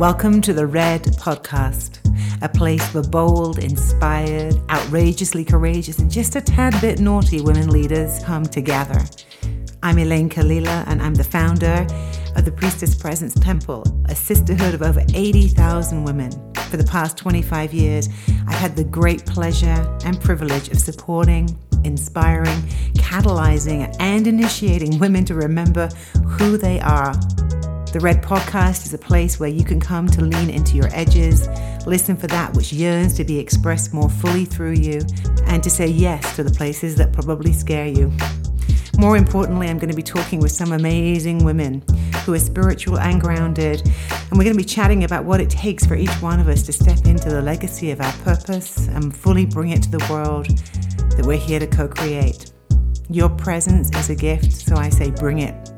Welcome to the Red Podcast, a place for bold, inspired, outrageously courageous, and just a tad bit naughty women leaders come together. I'm Elayne Kalila, and I'm the founder of the Priestess Presence Temple, a sisterhood of over 80,000 women. For the past 25 years, I've had the great pleasure and privilege of supporting, inspiring, catalyzing, and initiating women to remember who they are the Red Podcast is a place where you can come to lean into your edges, listen for that which yearns to be expressed more fully through you, and to say yes to the places that probably scare you. More importantly, I'm going to be talking with some amazing women who are spiritual and grounded, and we're going to be chatting about what it takes for each one of us to step into the legacy of our purpose and fully bring it to the world that we're here to co create. Your presence is a gift, so I say bring it.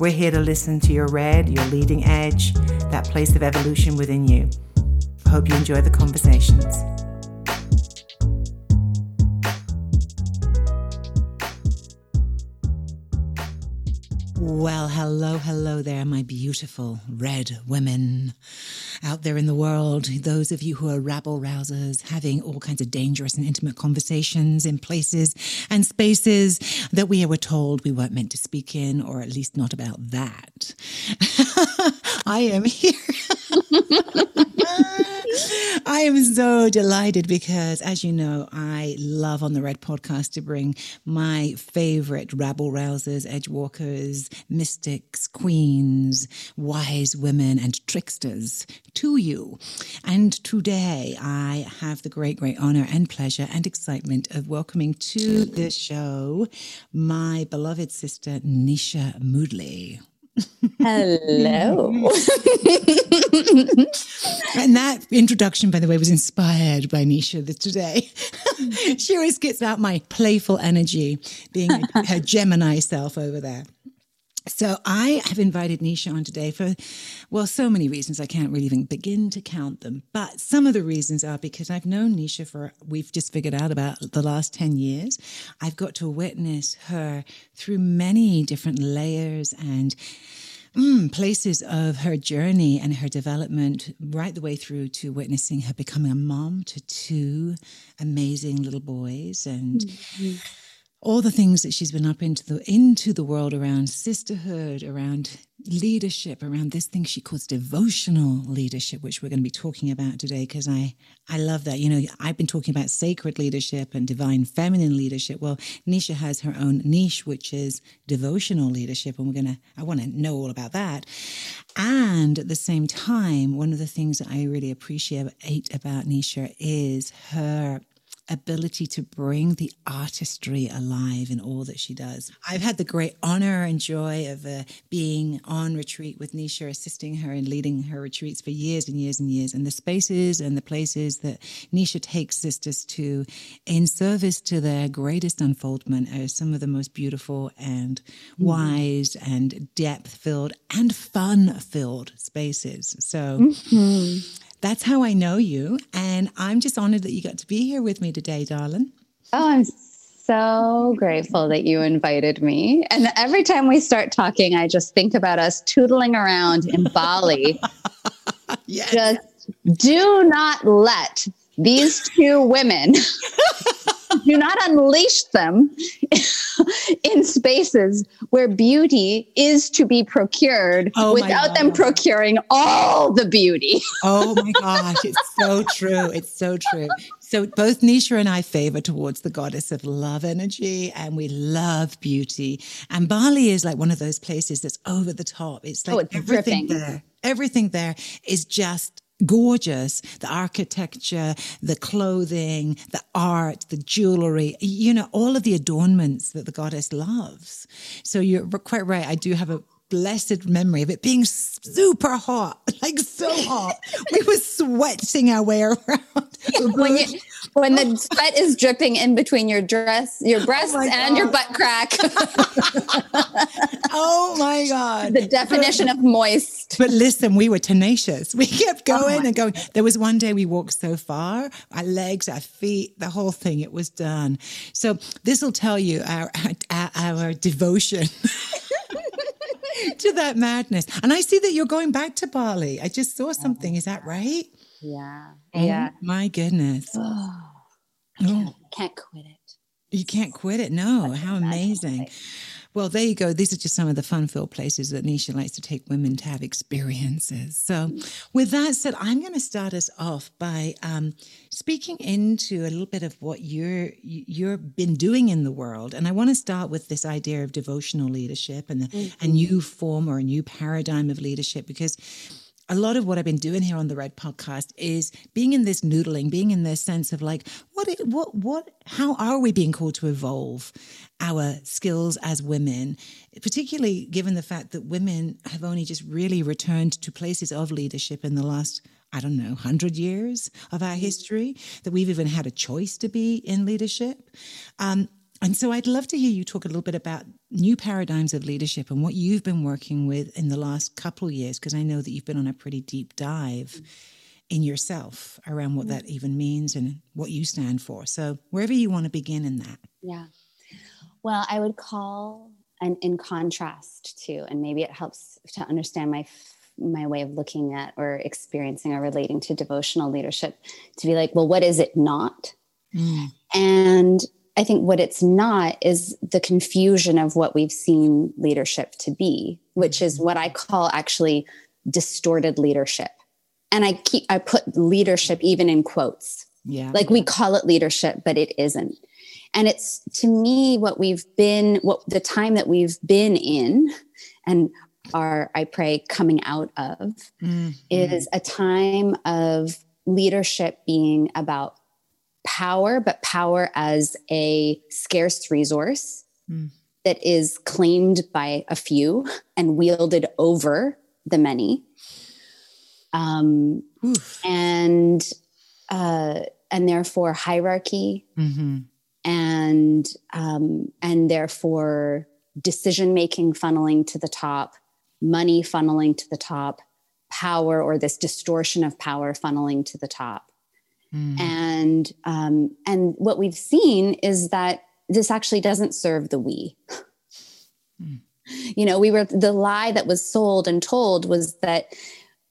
We're here to listen to your red, your leading edge, that place of evolution within you. Hope you enjoy the conversations. Well, hello, hello there, my beautiful red women out there in the world. Those of you who are rabble rousers, having all kinds of dangerous and intimate conversations in places and spaces that we were told we weren't meant to speak in, or at least not about that. I am here. I am so delighted because, as you know, I love on the Red Podcast to bring my favorite rabble rousers, edge walkers, mystics, queens, wise women, and tricksters to you. And today I have the great, great honor and pleasure and excitement of welcoming to the show my beloved sister, Nisha Moodley. Hello. and that introduction, by the way, was inspired by Nisha today. she always gets out my playful energy, being her Gemini self over there. So I have invited Nisha on today for, well, so many reasons. I can't really even begin to count them. But some of the reasons are because I've known Nisha for, we've just figured out about the last 10 years. I've got to witness her through many different layers and mm, places of her journey and her development, right the way through to witnessing her becoming a mom to two amazing little boys and. Mm-hmm all the things that she's been up into the into the world around sisterhood, around leadership, around this thing she calls devotional leadership, which we're going to be talking about today. Because I I love that. You know, I've been talking about sacred leadership and divine feminine leadership. Well, Nisha has her own niche, which is devotional leadership, and we're gonna I want to know all about that. And at the same time, one of the things that I really appreciate about Nisha is her ability to bring the artistry alive in all that she does. I've had the great honor and joy of uh, being on retreat with Nisha, assisting her and leading her retreats for years and years and years. And the spaces and the places that Nisha takes sisters to in service to their greatest unfoldment are some of the most beautiful and mm-hmm. wise and depth filled and fun filled spaces. So, mm-hmm that's how I know you. And I'm just honored that you got to be here with me today, darling. Oh, I'm so grateful that you invited me. And every time we start talking, I just think about us tootling around in Bali. yes. Just do not let these two women do not unleash them in spaces where beauty is to be procured oh without them procuring all the beauty. oh my gosh, it's so true. It's so true. So both Nisha and I favor towards the goddess of love energy and we love beauty. And Bali is like one of those places that's over the top. It's oh, like oh, it's everything dripping. there. Everything there is just gorgeous. The architecture the clothing the art the jewelry you know all of the adornments that the goddess loves. So you're quite right. I do have a blessed memory of it being super hot, like so hot. we were sweating our way around. Yeah, oh when, you, when the oh. sweat is dripping in between your dress, your oh breasts, oh and your butt crack. oh my God. The definition but, of moist. But listen, we were tenacious. We kept oh going oh and going. There was one day we walked so far, our legs, our feet, the whole thing, it was done. So this will tell you our, our, our devotion to that madness. And I see that you're going back to Bali. I just saw oh something. Is that right? Yeah. Oh, yeah. My goodness. Oh, I can't, can't quit it. You can't quit it. No. How amazing. Well, there you go. These are just some of the fun filled places that Nisha likes to take women to have experiences. So, with that said, I'm going to start us off by um, speaking into a little bit of what you're you've been doing in the world, and I want to start with this idea of devotional leadership and mm-hmm. a new form or a new paradigm of leadership because a lot of what I've been doing here on the Red Podcast is being in this noodling, being in this sense of like, what, what, what, how are we being called to evolve our skills as women, particularly given the fact that women have only just really returned to places of leadership in the last, I don't know, 100 years of our history, that we've even had a choice to be in leadership. Um, and so I'd love to hear you talk a little bit about new paradigms of leadership and what you've been working with in the last couple of years, because I know that you've been on a pretty deep dive in yourself around what that even means and what you stand for. So wherever you want to begin in that. Yeah. Well, I would call and in contrast to, and maybe it helps to understand my my way of looking at or experiencing or relating to devotional leadership to be like, well, what is it not? Mm. And I think what it's not is the confusion of what we've seen leadership to be, which is what I call actually distorted leadership. And I keep I put leadership even in quotes. Yeah. Like we call it leadership, but it isn't. And it's to me what we've been, what the time that we've been in and are, I pray, coming out of mm-hmm. is a time of leadership being about power, but power as a scarce resource mm. that is claimed by a few and wielded over the many. Um, and uh, and therefore hierarchy, mm-hmm. and um, and therefore decision making funneling to the top, money funneling to the top, power or this distortion of power funneling to the top. Mm. And um, and what we've seen is that this actually doesn't serve the we. Mm. You know, we were the lie that was sold and told was that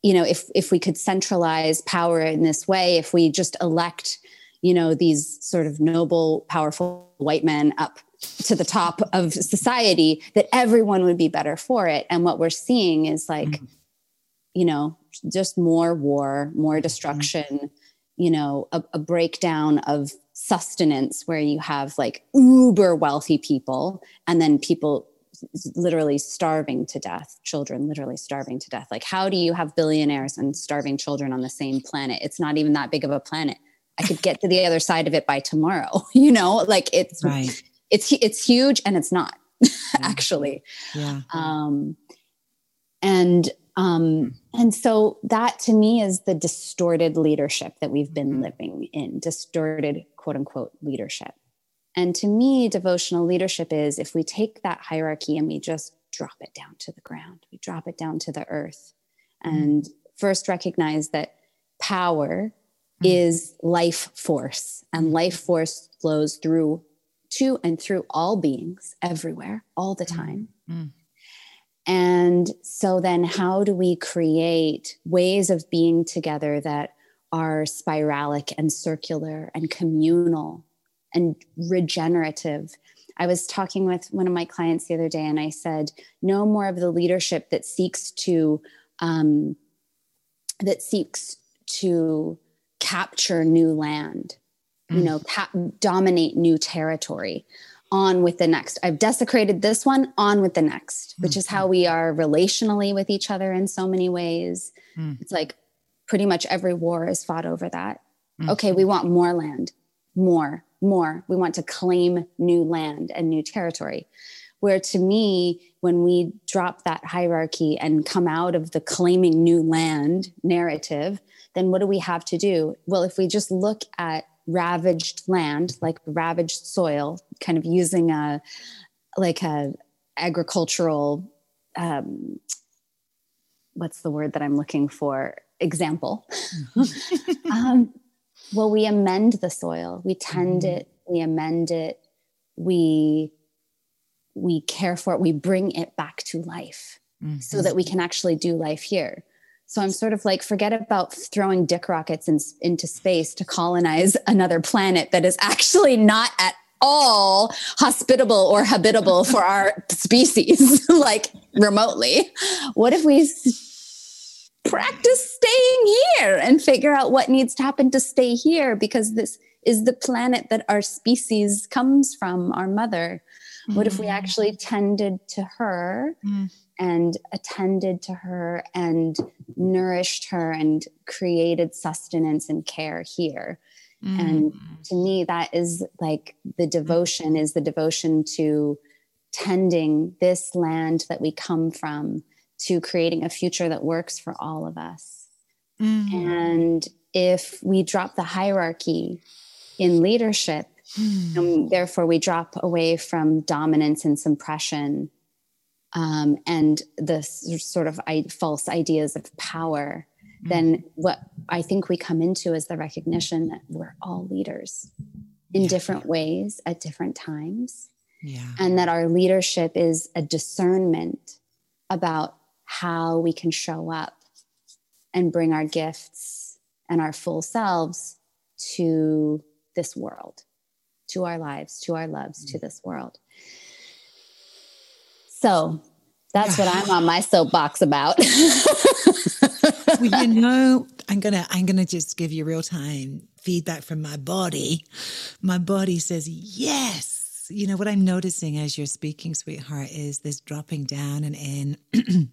you know if if we could centralize power in this way, if we just elect you know these sort of noble, powerful white men up to the top of society, that everyone would be better for it. And what we're seeing is like, mm. you know, just more war, more destruction. You know a, a breakdown of sustenance where you have like uber wealthy people and then people literally starving to death children literally starving to death. Like how do you have billionaires and starving children on the same planet? It's not even that big of a planet. I could get to the other side of it by tomorrow you know? Like it's right. it's it's huge and it's not yeah. actually. Yeah. Um and um, and so that to me is the distorted leadership that we've been mm-hmm. living in, distorted quote unquote leadership. And to me, devotional leadership is if we take that hierarchy and we just drop it down to the ground, we drop it down to the earth, mm-hmm. and first recognize that power mm-hmm. is life force, and life force flows through to and through all beings everywhere, all the time. Mm-hmm. And so then, how do we create ways of being together that are spiralic and circular and communal and regenerative? I was talking with one of my clients the other day, and I said, no more of the leadership that seeks to um, that seeks to capture new land, mm. you know, cap- dominate new territory on with the next. I've desecrated this one, on with the next, which is how we are relationally with each other in so many ways. Mm. It's like pretty much every war is fought over that. Mm. Okay, we want more land, more, more. We want to claim new land and new territory. Where to me, when we drop that hierarchy and come out of the claiming new land narrative, then what do we have to do? Well, if we just look at ravaged land, like ravaged soil, kind of using a like a agricultural um, what's the word that I'm looking for example. um, well, we amend the soil, we tend mm-hmm. it, we amend it, we we care for it, we bring it back to life. mm-hmm. so that we can actually do life here. So I'm sort of like, forget about throwing dick rockets in, into space to colonize another planet that is actually not at all hospitable or habitable for our species, like remotely. What if we practice staying here and figure out what needs to happen to stay here? Because this is the planet that our species comes from, our mother. What if we mm. actually tended to her mm and attended to her and nourished her and created sustenance and care here. Mm. And to me, that is like the devotion is the devotion to tending this land that we come from, to creating a future that works for all of us. Mm. And if we drop the hierarchy in leadership, mm. and therefore we drop away from dominance and suppression um, and the sort of I- false ideas of power, mm-hmm. then what I think we come into is the recognition that we're all leaders in yeah. different ways at different times. Yeah. And that our leadership is a discernment about how we can show up and bring our gifts and our full selves to this world, to our lives, to our loves, mm-hmm. to this world. So that's what I'm on my soapbox about. well, you know, I'm gonna I'm gonna just give you real time feedback from my body. My body says yes. You know what I'm noticing as you're speaking, sweetheart, is this dropping down and in,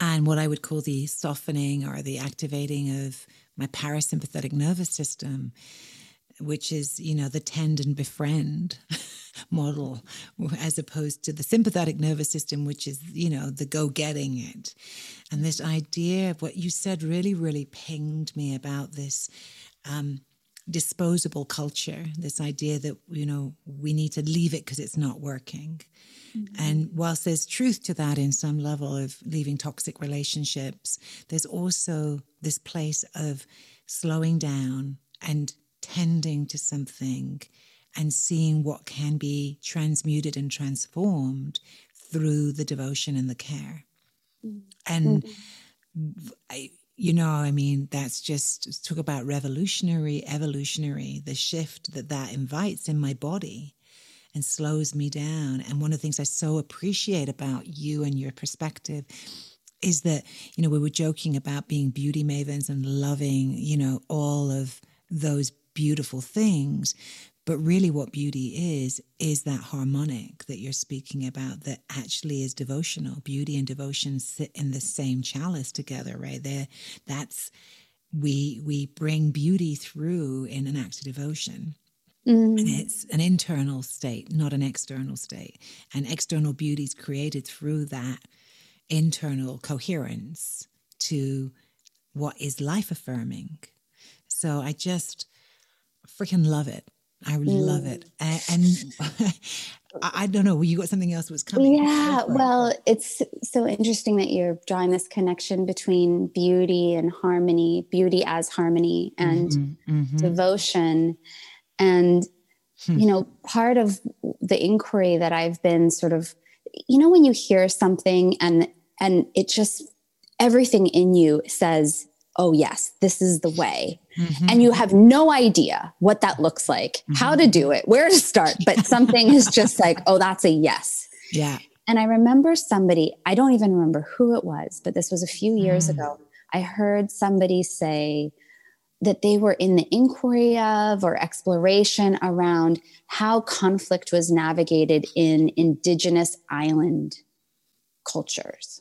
and what I would call the softening or the activating of my parasympathetic nervous system, which is you know the tend and befriend. model as opposed to the sympathetic nervous system, which is, you know, the go getting it. And this idea of what you said really, really pinged me about this. Um, disposable culture this idea that you know we need to leave it because it's not working mm-hmm. and whilst there's truth to that in some level of leaving toxic relationships there's also this place of slowing down and tending to something and seeing what can be transmuted and transformed through the devotion and the care. Mm-hmm. And I, you know, I mean, that's just talk about revolutionary, evolutionary, the shift that that invites in my body and slows me down. And one of the things I so appreciate about you and your perspective is that, you know, we were joking about being beauty mavens and loving, you know, all of those beautiful things. But really, what beauty is, is that harmonic that you're speaking about that actually is devotional. Beauty and devotion sit in the same chalice together, right? There, that's, we, we bring beauty through in an act of devotion. Mm. And it's an internal state, not an external state. And external beauty is created through that internal coherence to what is life affirming. So I just freaking love it. I mm. love it. And, and I, don't know, you got something else was coming. Yeah, well, it's so interesting that you're drawing this connection between beauty and harmony, beauty as harmony and mm-hmm, mm-hmm. devotion. And, hmm. you know, part of the inquiry that I've been sort of, you know, when you hear something and and it just everything in you says oh, yes, this is the way. Mm-hmm. And you have no idea what that looks like, mm-hmm. how to do it, where to start. But something is just like, oh, that's a yes. Yeah. And I remember somebody, I don't even remember who it was, but this was a few years mm. ago. I heard somebody say that they were in the inquiry of or exploration around how conflict was navigated in indigenous island cultures.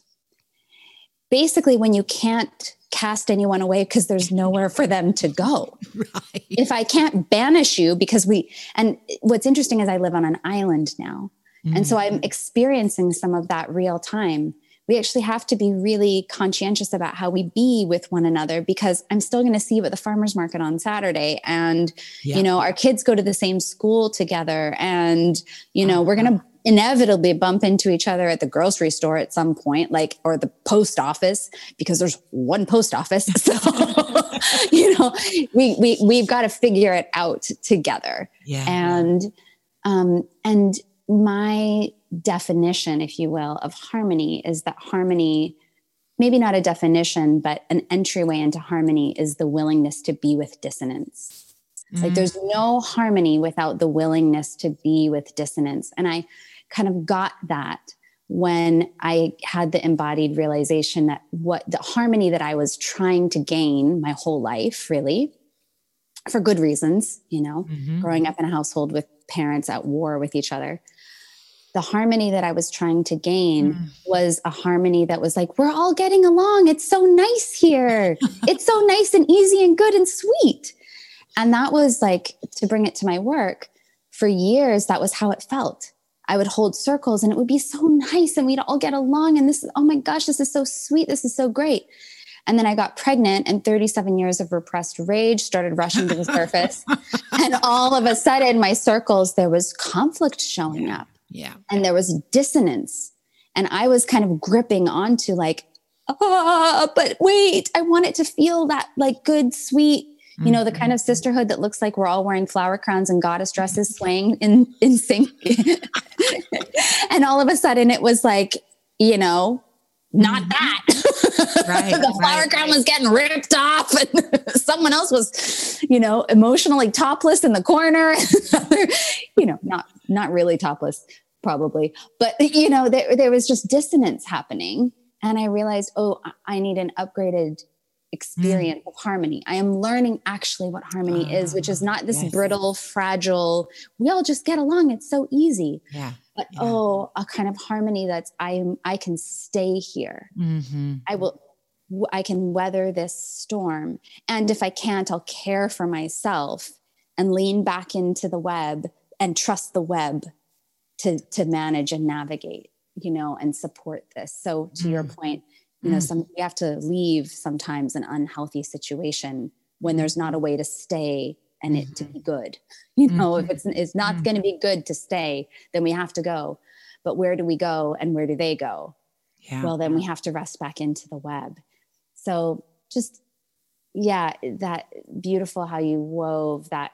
Basically, when you can't cast anyone away because there's nowhere for them to go. Right. If I can't banish you because we, and what's interesting is I live on an island now. Mm-hmm. And so I'm mm. experiencing some of that real time. We actually have to be really conscientious about how we be with one another because I'm still going to see you at the farmer's market on Saturday. And, yeah. you know, our kids go to the same school together. And, you know, uh-huh. we're going to inevitably bump into each other at the grocery store at some point, like, or the post office, because there's one post office. So, you know, we, we, we've got to figure it out together. Yeah. And, um, and my definition, if you will, of harmony is that harmony, maybe not a definition, but an entryway into harmony is the willingness to be with dissonance. Mm-hmm. Like there's no harmony without the willingness to be with dissonance. And I kind of got that when I had the embodied realization that what the harmony that I was trying to gain my whole life, really, for good reasons, you know, mm-hmm. growing up in a household with parents at war with each other. The harmony that I was trying to gain mm. was a harmony that was like, we're all getting along. It's so nice here. it's so nice and easy and good and sweet. And that was like, to bring it to my work, for years, that was how it felt. I would hold circles and it would be so nice and we'd all get along. And this is, oh my gosh, this is so sweet. This is so great. And then I got pregnant, and 37 years of repressed rage started rushing to the surface. and all of a sudden, my circles, there was conflict showing up. Yeah. And there was dissonance. And I was kind of gripping onto, like, oh, but wait, I want it to feel that like good, sweet, you know, the kind of mm-hmm. sisterhood that looks like we're all wearing flower crowns and goddess dresses swaying in, in sync. and all of a sudden it was like, you know, not mm-hmm. that. Right. the flower right, crown right. was getting ripped off, and someone else was, you know, emotionally topless in the corner. you know, not not really topless, probably, but you know, there there was just dissonance happening, and I realized, oh, I need an upgraded experience mm. of harmony. I am learning actually what harmony uh, is, which is not this yes. brittle, fragile, we all just get along. It's so easy. Yeah. But yeah. oh, a kind of harmony that's I am I can stay here. Mm-hmm. I will I can weather this storm. And if I can't, I'll care for myself and lean back into the web and trust the web to to manage and navigate, you know, and support this. So to mm. your point, you know mm. some we have to leave sometimes an unhealthy situation when there's not a way to stay and it to mm-hmm. be good you know mm-hmm. if it's it's not mm-hmm. going to be good to stay then we have to go but where do we go and where do they go yeah. well then we have to rest back into the web so just yeah that beautiful how you wove that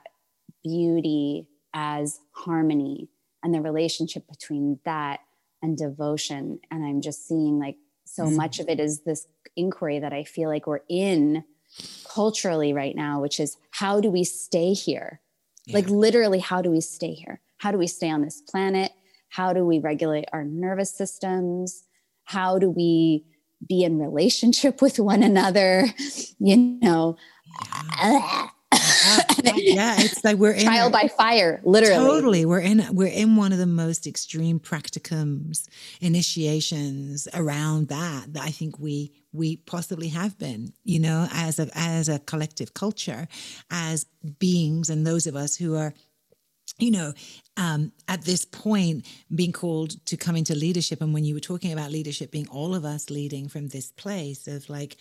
beauty as harmony and the relationship between that and devotion and i'm just seeing like so mm much of it is this inquiry that I feel like we're in culturally right now, which is how do we stay here? Yeah. Like, literally, how do we stay here? How do we stay on this planet? How do we regulate our nervous systems? How do we be in relationship with one another? You know, yeah. Yeah, it's like we're in trial a, by fire, literally. Totally, we're in we're in one of the most extreme practicums, initiations around that that I think we we possibly have been. You know, as a as a collective culture, as beings, and those of us who are you know, um, at this point, being called to come into leadership, and when you were talking about leadership being all of us leading from this place of like,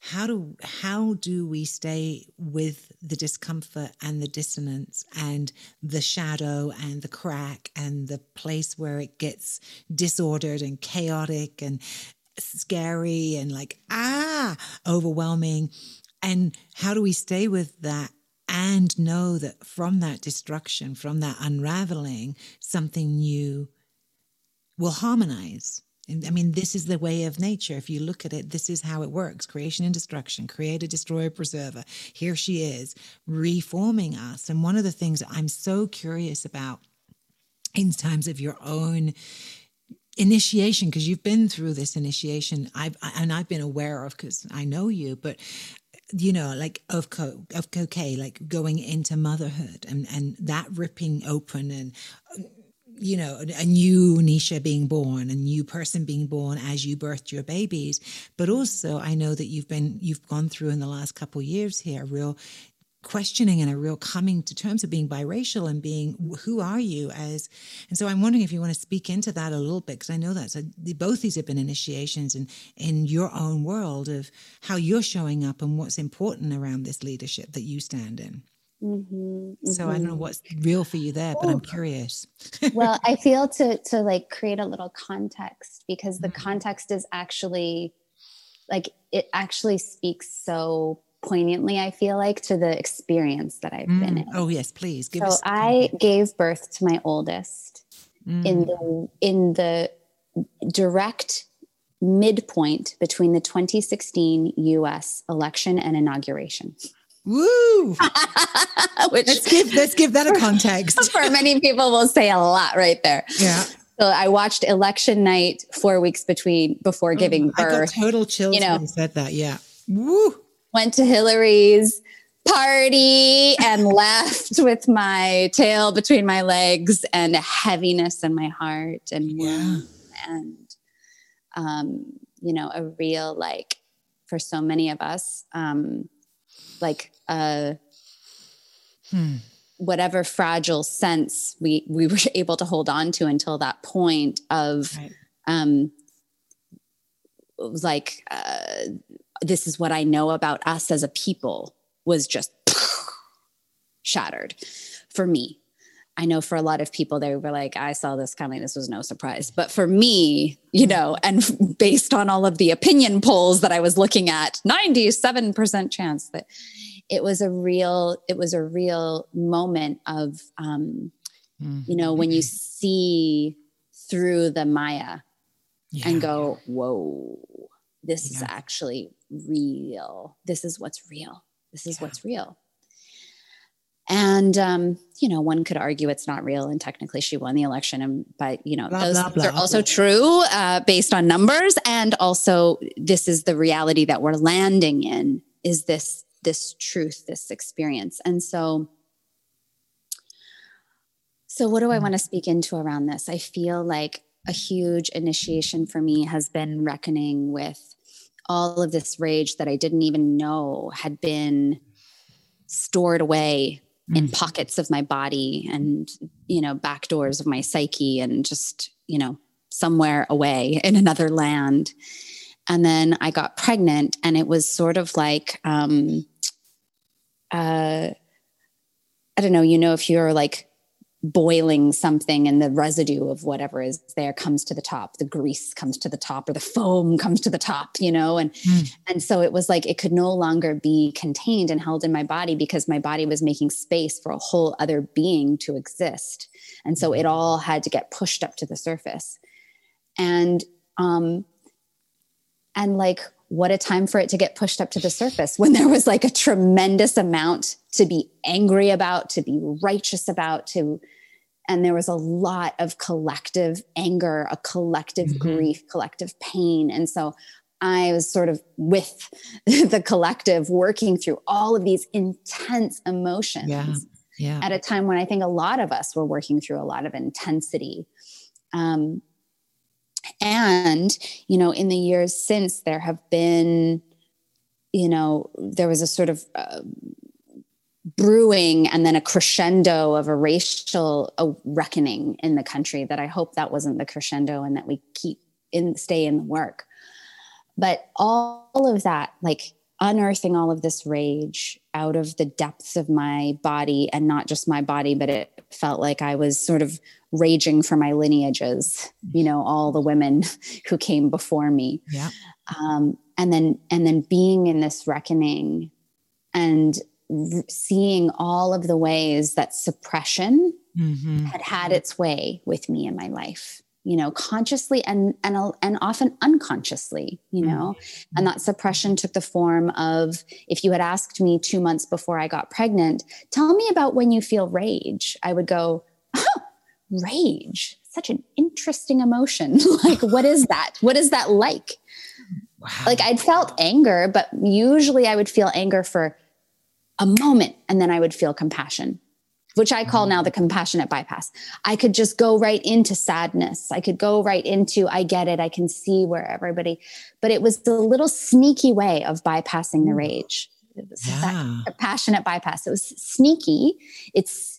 how do how do we stay with the discomfort and the dissonance and the shadow and the crack and the place where it gets disordered and chaotic and scary and like ah overwhelming? And how do we stay with that and know that from that destruction from that unraveling something new will harmonize I mean, this is the way of nature. If you look at it, this is how it works creation and destruction, creator, destroyer, preserver. Here she is, reforming us. And one of the things I'm so curious about in times of your own initiation, because you've been through this initiation, I've and I've been aware of because I know you, but you know, like of co of cocaine, like going into motherhood and and that ripping open and you know, a new Nisha being born, a new person being born as you birthed your babies. But also, I know that you've been, you've gone through in the last couple years here, a real questioning and a real coming to terms of being biracial and being who are you as and so i'm wondering if you want to speak into that a little bit because i know that so both these have been initiations in, in your own world of how you're showing up and what's important around this leadership that you stand in Mm-hmm, mm-hmm. So I don't know mm-hmm. what's real for you there, but I'm curious. well, I feel to to like create a little context because the mm-hmm. context is actually like it actually speaks so poignantly i feel like to the experience that i've mm. been in oh yes please give so us- i gave birth to my oldest mm. in the in the direct midpoint between the 2016 US election and inauguration. Woo! Which let's give let's give that a context. for many people will say a lot right there. Yeah. So I watched election night four weeks between before oh, giving birth. total chills you know, when you said that. Yeah. Woo! Went to Hillary's party and left with my tail between my legs and a heaviness in my heart and yeah. and um, you know a real like for so many of us um, like a hmm. whatever fragile sense we we were able to hold on to until that point of right. um, like uh, this is what I know about us as a people was just shattered for me. I know for a lot of people, they were like, I saw this coming. This was no surprise. But for me, you know, and based on all of the opinion polls that I was looking at, 97% chance that it was a real, it was a real moment of, um, mm-hmm. you know, when you see through the Maya yeah. and go, whoa, this yeah. is actually real. This is what's real. This is yeah. what's real. And um, you know, one could argue it's not real, and technically she won the election. And but you know, blah, those blah, blah, are also true uh, based on numbers, and also this is the reality that we're landing in. Is this this truth, this experience? And so, so what do I hmm. want to speak into around this? I feel like a huge initiation for me has been reckoning with all of this rage that I didn't even know had been stored away mm. in pockets of my body and, you know, back doors of my psyche and just, you know, somewhere away in another land. And then I got pregnant and it was sort of like, um, uh, I don't know, you know, if you're like boiling something and the residue of whatever is there comes to the top the grease comes to the top or the foam comes to the top you know and mm. and so it was like it could no longer be contained and held in my body because my body was making space for a whole other being to exist and so it all had to get pushed up to the surface and um and like what a time for it to get pushed up to the surface when there was like a tremendous amount to be angry about, to be righteous about, to and there was a lot of collective anger, a collective mm-hmm. grief, collective pain. And so I was sort of with the collective working through all of these intense emotions yeah. Yeah. at a time when I think a lot of us were working through a lot of intensity. Um, and, you know, in the years since, there have been, you know, there was a sort of uh, brewing and then a crescendo of a racial reckoning in the country that I hope that wasn't the crescendo and that we keep in stay in the work. But all of that, like unearthing all of this rage out of the depths of my body and not just my body, but it felt like I was sort of raging for my lineages, you know, all the women who came before me. Yeah. Um, and then, and then being in this reckoning and seeing all of the ways that suppression mm-hmm. had had its way with me in my life you know consciously and and and often unconsciously you know mm-hmm. and that suppression took the form of if you had asked me 2 months before I got pregnant tell me about when you feel rage i would go rage such an interesting emotion like what is that what is that like wow. like i'd felt anger but usually i would feel anger for a moment and then i would feel compassion which I call now the compassionate bypass. I could just go right into sadness. I could go right into, I get it. I can see where everybody, but it was the little sneaky way of bypassing the mm. rage. It was yeah. that passionate bypass. It was sneaky. It's,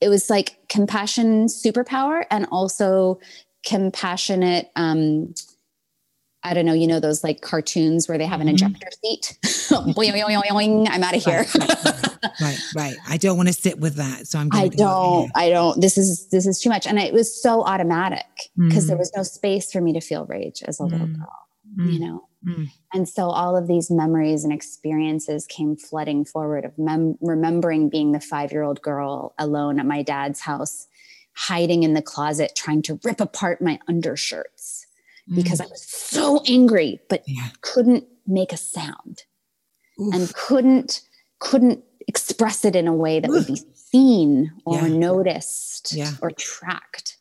it was like compassion superpower and also compassionate, um, I don't know, you know, those like cartoons where they have an mm-hmm. injector seat. I'm out of here. right, right, right, I don't want to sit with that. So I'm I don't, I don't, this is, this is too much. And it was so automatic because mm. there was no space for me to feel rage as a mm. little girl, mm. you know? Mm. And so all of these memories and experiences came flooding forward of mem- remembering being the five year old girl alone at my dad's house hiding in the closet trying to rip apart my undershirts because mm. I was so angry, but yeah. couldn't make a sound Oof. and couldn't couldn't express it in a way that Oof. would be seen or yeah. noticed yeah. or tracked.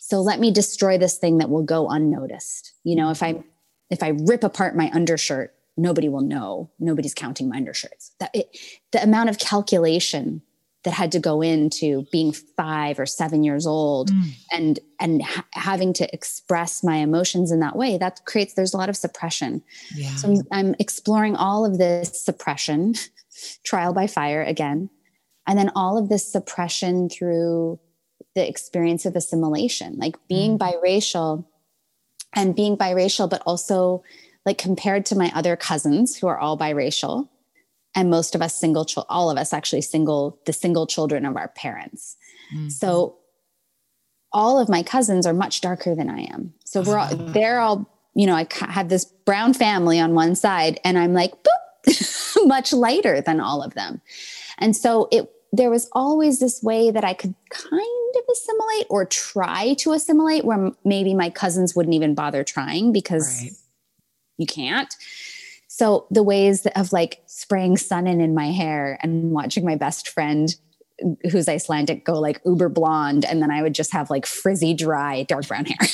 So let me destroy this thing that will go unnoticed. You know, if I if I rip apart my undershirt, nobody will know. Nobody's counting my undershirts. That it, the amount of calculation that had to go into being five or seven years old mm. and and ha- having to express my emotions in that way that creates there's a lot of suppression yeah. so I'm, I'm exploring all of this suppression trial by fire again and then all of this suppression through the experience of assimilation like being mm. biracial and being biracial but also like compared to my other cousins who are all biracial and most of us single ch- all of us actually single the single children of our parents. Mm-hmm. so all of my cousins are much darker than i am. So we're all they're all you know i have this brown family on one side and i'm like boop, much lighter than all of them. And so it there was always this way that i could kind of assimilate or try to assimilate where maybe my cousins wouldn't even bother trying because right. you can't so the ways of like spraying sun in in my hair and watching my best friend who's Icelandic go like uber blonde. And then I would just have like frizzy, dry, dark brown hair.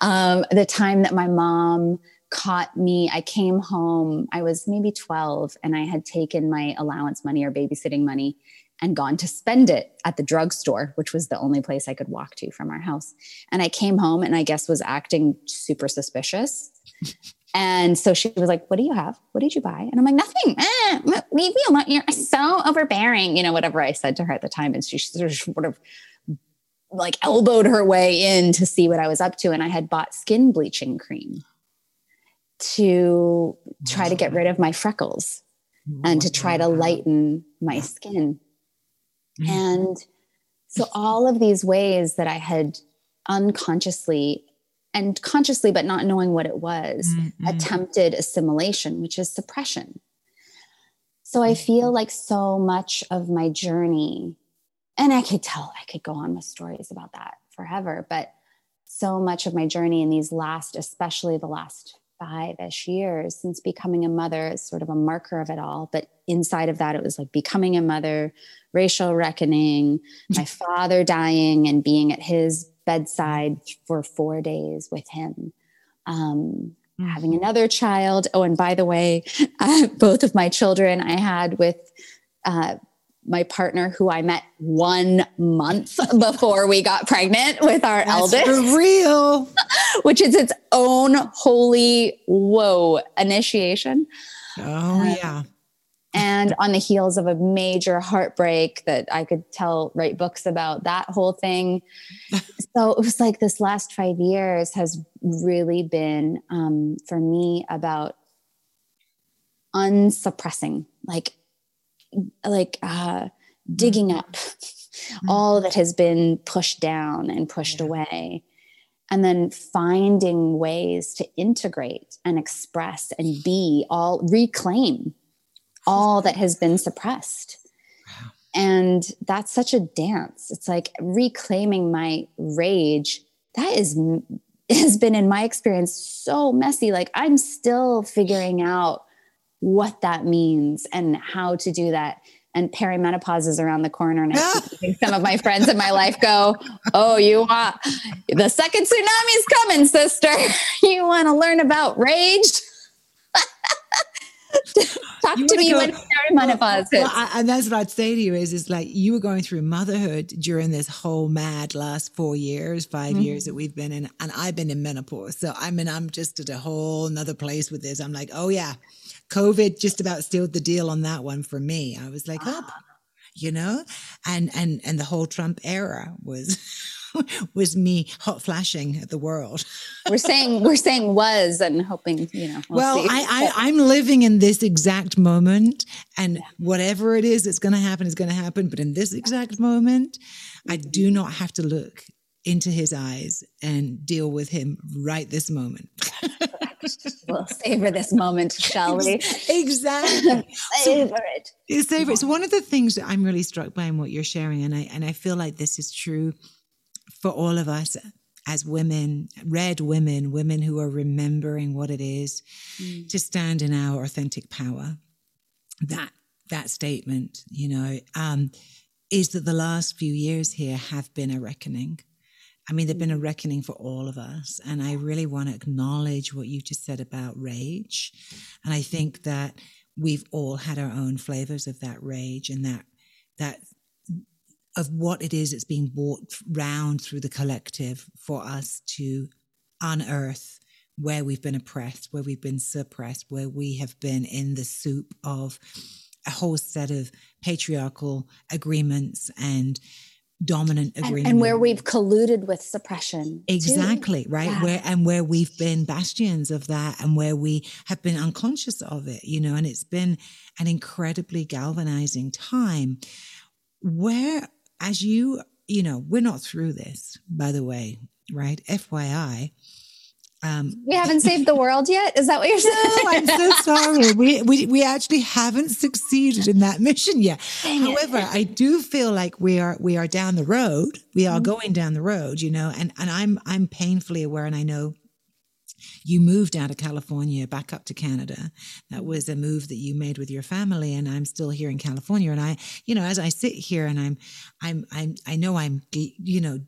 um, the time that my mom caught me, I came home, I was maybe 12 and I had taken my allowance money or babysitting money and gone to spend it at the drugstore, which was the only place I could walk to from our house. And I came home and I guess was acting super suspicious. And so she was like, What do you have? What did you buy? And I'm like, Nothing. Eh, leave me alone. You're so overbearing, you know, whatever I said to her at the time. And she sort of like elbowed her way in to see what I was up to. And I had bought skin bleaching cream to try to get rid of my freckles and to try to lighten my skin. And so all of these ways that I had unconsciously and consciously but not knowing what it was mm-hmm. attempted assimilation which is suppression so i feel mm-hmm. like so much of my journey and i could tell i could go on with stories about that forever but so much of my journey in these last especially the last five-ish years since becoming a mother is sort of a marker of it all but inside of that it was like becoming a mother racial reckoning my father dying and being at his bedside for four days with him. Um, mm-hmm. Having another child. Oh, and by the way, uh, both of my children I had with uh, my partner who I met one month before we got pregnant with our That's eldest. For real. which is its own holy whoa initiation. Oh, uh, yeah and on the heels of a major heartbreak that I could tell, write books about that whole thing. so it was like this last five years has really been um, for me about unsuppressing, like, like uh, digging mm-hmm. up mm-hmm. all that has been pushed down and pushed yeah. away and then finding ways to integrate and express and be all reclaim all that has been suppressed. And that's such a dance. It's like reclaiming my rage. That is has been in my experience so messy. Like I'm still figuring out what that means and how to do that. And perimenopause is around the corner. And I keep some of my friends in my life go, Oh, you want the second tsunami's coming, sister. You want to learn about rage? Talk you to me go, when perimenopause well, well, and that's what I'd say to you is, is like you were going through motherhood during this whole mad last four years, 5 mm-hmm. years that we've been in, and I've been in menopause. So I mean, I'm just at a whole another place with this. I'm like, oh yeah, COVID just about sealed the deal on that one for me. I was like, oh, ah. you know, and and and the whole Trump era was. was me hot flashing at the world. we're saying we're saying was and hoping you know. We'll, well I, I am living in this exact moment, and yeah. whatever it is that's going to happen is going to happen. But in this exact moment, I do mm-hmm. not have to look into his eyes and deal with him right this moment. we'll savor this moment, shall we? Exactly. savor it. Savor it. So one of the things that I'm really struck by in what you're sharing, and I and I feel like this is true for all of us as women, red women, women who are remembering what it is mm. to stand in our authentic power. That that statement, you know, um, is that the last few years here have been a reckoning. I mean, they've been a mm. reckoning for all of us. And I really want to acknowledge what you just said about rage. And I think that we've all had our own flavors of that rage and that, that of what it is that's being brought round through the collective for us to unearth where we've been oppressed, where we've been suppressed, where we have been in the soup of a whole set of patriarchal agreements and dominant agreement and, and, where we've colluded with suppression exactly too. right yeah. where and where we've been bastions of that and where we have been unconscious of it you know and it's been an incredibly galvanizing time where as you you know we're not through this by the way right fyi um, we haven't saved the world yet. Is that what you're saying? No, I'm so sorry. We, we we actually haven't succeeded in that mission yet. Dang However, it. I do feel like we are we are down the road. We are mm-hmm. going down the road, you know, and and I'm I'm painfully aware, and I know you moved out of California back up to Canada. That was a move that you made with your family, and I'm still here in California. And I, you know, as I sit here and I'm, I'm, I'm, I know I'm, you know,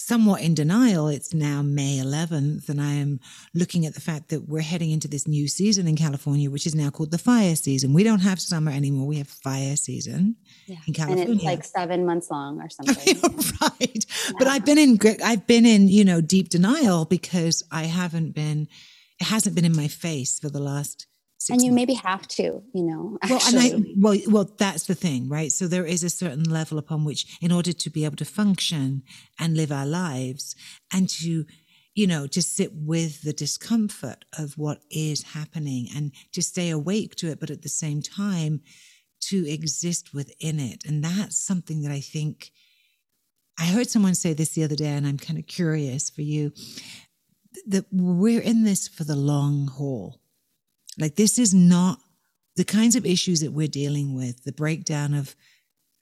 somewhat in denial. It's now May 11th, and I am looking at the fact that we're heading into this new season in California, which is now called the fire season. We don't have summer anymore; we have fire season yeah. in California, and it's like seven months long or something. right, yeah. but I've been in I've been in you know deep denial because I haven't been. It hasn't been in my face for the last and you months. maybe have to, you know. Well, and I, well, well, that's the thing, right? So there is a certain level upon which, in order to be able to function and live our lives, and to, you know, to sit with the discomfort of what is happening, and to stay awake to it, but at the same time, to exist within it, and that's something that I think. I heard someone say this the other day, and I'm kind of curious for you that we're in this for the long haul like this is not the kinds of issues that we're dealing with, the breakdown of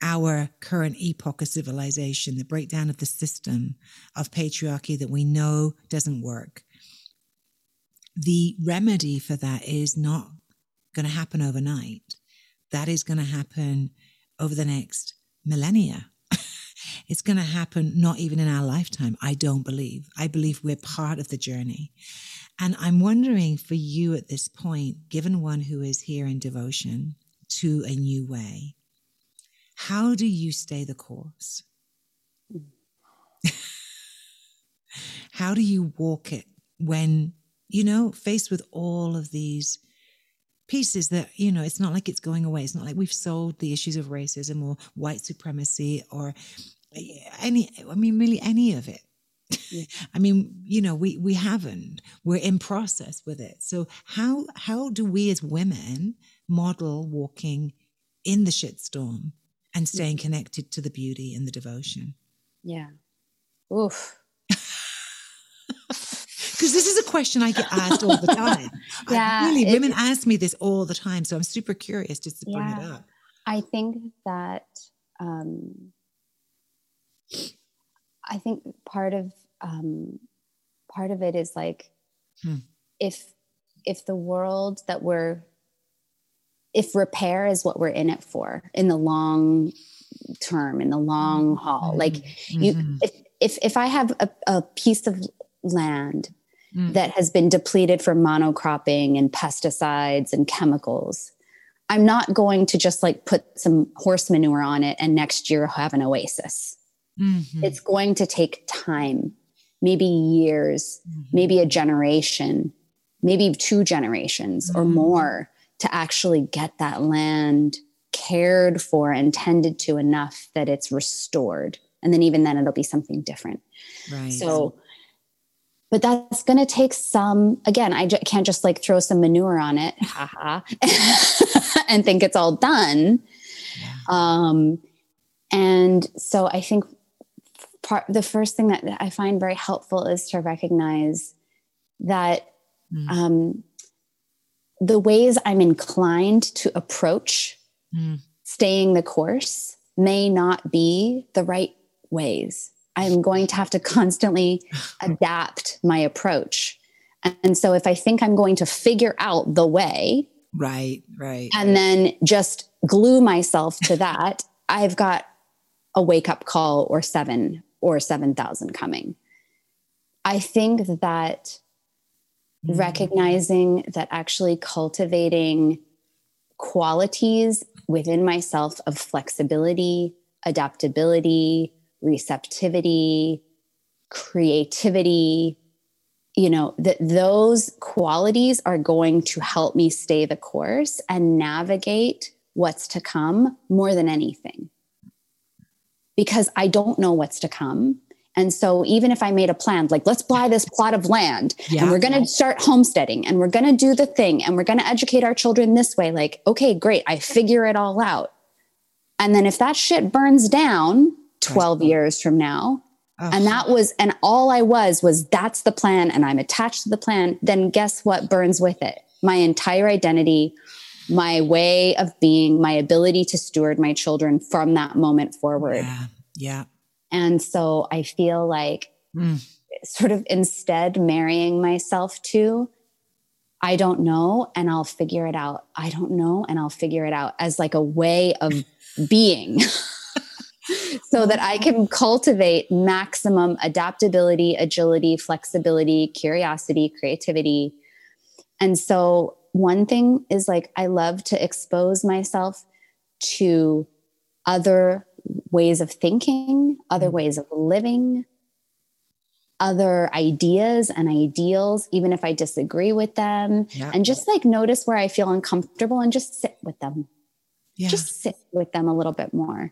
our current epoch of civilization, the breakdown of the system of patriarchy that we know doesn't work. The remedy for that is not going to happen overnight. That is going to happen over the next millennia. it's going to happen not even in our lifetime, I don't believe. I believe we're part of the journey. And I'm wondering for you at this point, given one who is here in devotion to a new way, how do you stay the course? how do you walk it when, you know, faced with all of these pieces that, you know, it's not like it's going away. It's not like we've solved the issues of racism or white supremacy or any, I mean, really any of it. I mean, you know, we we haven't. We're in process with it. So how how do we as women model walking in the shitstorm and staying connected to the beauty and the devotion? Yeah. Oof. Because this is a question I get asked all the time. yeah, I, really, women ask me this all the time, so I'm super curious just to bring yeah, it up. I think that um, I think part of um, part of it is like hmm. if if the world that we're if repair is what we're in it for in the long term in the long mm-hmm. haul like mm-hmm. you if, if if i have a, a piece of land mm. that has been depleted from monocropping and pesticides and chemicals i'm not going to just like put some horse manure on it and next year have an oasis mm-hmm. it's going to take time maybe years, mm-hmm. maybe a generation, maybe two generations mm-hmm. or more to actually get that land cared for and tended to enough that it's restored. And then even then it'll be something different. Right. So but that's going to take some again I j- can't just like throw some manure on it haha and think it's all done yeah. um and so i think part the first thing that I find very helpful is to recognize that mm. um, the ways I'm inclined to approach mm. staying the course may not be the right ways. I'm going to have to constantly adapt my approach. And so if I think I'm going to figure out the way, right, right, and then just glue myself to that, I've got a wake up call or seven or 7,000 coming. I think that mm. recognizing that actually cultivating qualities within myself of flexibility, adaptability, receptivity, creativity, you know, that those qualities are going to help me stay the course and navigate what's to come more than anything. Because I don't know what's to come. And so even if I made a plan, like let's buy this plot of land yeah. and we're going to start homesteading and we're going to do the thing and we're going to educate our children this way, like, okay, great. I figure it all out. And then if that shit burns down 12 years from now, oh. and that was, and all I was, was that's the plan and I'm attached to the plan, then guess what burns with it? My entire identity, my way of being, my ability to steward my children from that moment forward. Yeah. yeah. And so I feel like mm. sort of instead marrying myself to, I don't know and I'll figure it out. I don't know and I'll figure it out as like a way of being. so that I can cultivate maximum adaptability, agility, flexibility, curiosity, creativity. And so, one thing is like, I love to expose myself to other ways of thinking, other mm-hmm. ways of living, other ideas and ideals, even if I disagree with them, yeah. and just like notice where I feel uncomfortable and just sit with them. Yeah. Just sit with them a little bit more.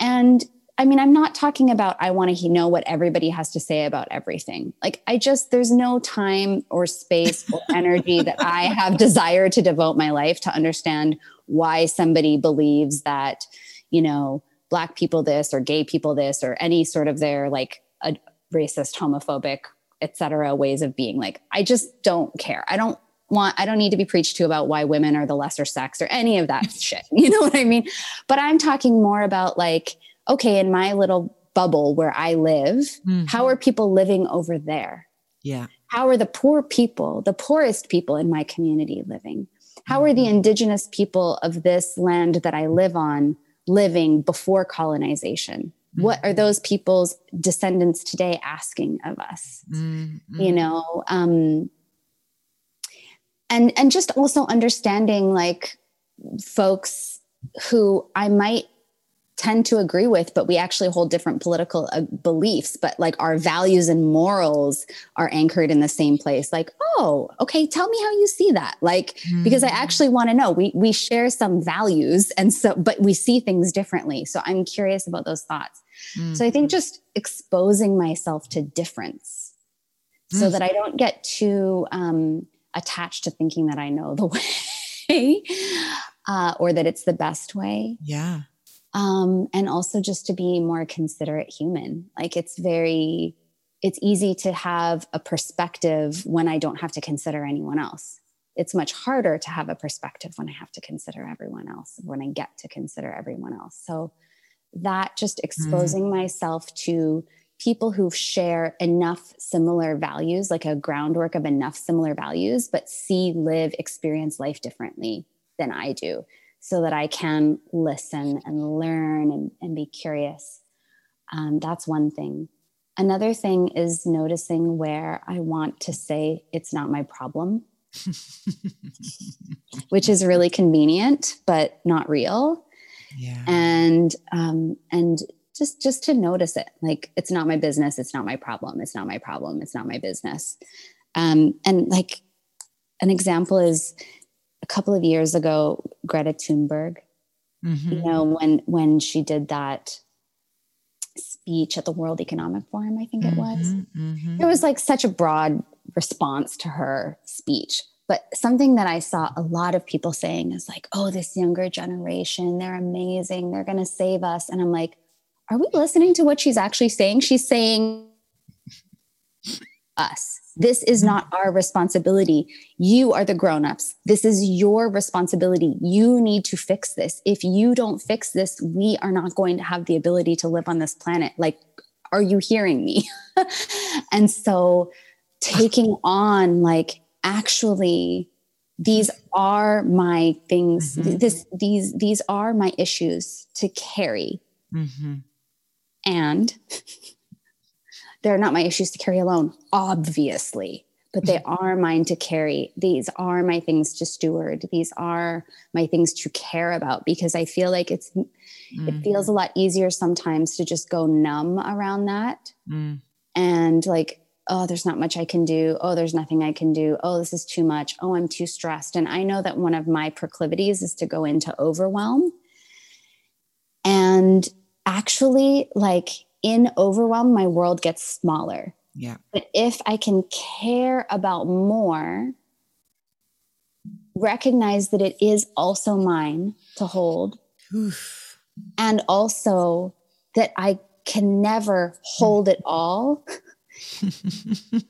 And I mean, I'm not talking about I want to know what everybody has to say about everything. Like, I just, there's no time or space or energy that I have desire to devote my life to understand why somebody believes that, you know, black people this or gay people this or any sort of their like a racist homophobic etc ways of being. Like i just don't care. I don't want i don't need to be preached to about why women are the lesser sex or any of that shit. You know what i mean? But i'm talking more about like okay in my little bubble where i live mm-hmm. how are people living over there yeah how are the poor people the poorest people in my community living how are the mm-hmm. indigenous people of this land that i live on living before colonization mm-hmm. what are those people's descendants today asking of us mm-hmm. you know um and and just also understanding like folks who i might tend to agree with, but we actually hold different political uh, beliefs, but like our values and morals are anchored in the same place. Like, oh, okay, tell me how you see that. Like, mm. because I mm. actually want to know. We we share some values, and so, but we see things differently. So I'm curious about those thoughts. Mm. So I think just exposing myself to difference, mm. so that I don't get too um, attached to thinking that I know the way. Uh, or that it's the best way. Yeah um, and also just to be more considerate human. Like it's very, it's easy to have a perspective when I don't have to consider anyone else. It's much harder to have a perspective when I have to consider everyone else, when I get to consider everyone else. So that just exposing mm. myself to people who share enough similar values, like a groundwork of enough similar values, but see, live, experience life differently than I do so that I can listen and learn and, and be curious. Um, that's one thing. Another thing is noticing where I want to say it's not my problem, which is really convenient, but not real. Yeah. And um, and just just to notice it, like it's not my business, it's not my problem, it's not my problem, it's not my business. Um, and like an example is couple of years ago, Greta Thunberg, mm-hmm. you know, when when she did that speech at the World Economic Forum, I think it was. Mm-hmm, mm-hmm. It was like such a broad response to her speech. But something that I saw a lot of people saying is like, oh, this younger generation, they're amazing. They're going to save us. And I'm like, are we listening to what she's actually saying? She's saying, us. This is not our responsibility. You are the grown-ups. This is your responsibility. You need to fix this. If you don't fix this, we are not going to have the ability to live on this planet. Like, are you hearing me? and so taking on like actually these are my things mm-hmm. this these these are my issues to carry mm-hmm. and they're not my issues to carry alone obviously but they mm-hmm. are mine to carry these are my things to steward these are my things to care about because i feel like it's mm-hmm. it feels a lot easier sometimes to just go numb around that mm. and like oh, there's not much I can do. Oh, there's nothing I can do. Oh, this is too much. Oh, I'm too stressed. And I know that one of my proclivities is to go into overwhelm. And actually, like in overwhelm, my world gets smaller. Yeah. But if I can care about more, recognize that it is also mine to hold, Oof. and also that I can never hold it all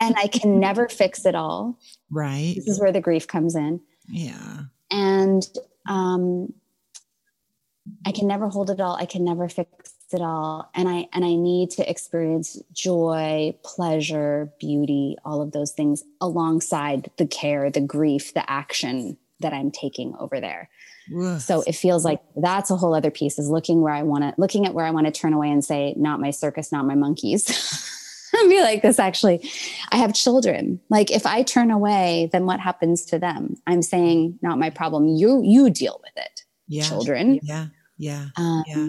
and I can never fix it all. Right. This is where the grief comes in. Yeah. And um, I can never hold it all. I can never fix it all. And I and I need to experience joy, pleasure, beauty, all of those things alongside the care, the grief, the action that I'm taking over there. So it feels like that's a whole other piece is looking where I want to looking at where I want to turn away and say, not my circus, not my monkeys. I'd be like this actually i have children. Like if i turn away then what happens to them? I'm saying not my problem. You you deal with it yeah. children. Yeah. Yeah. Um, yeah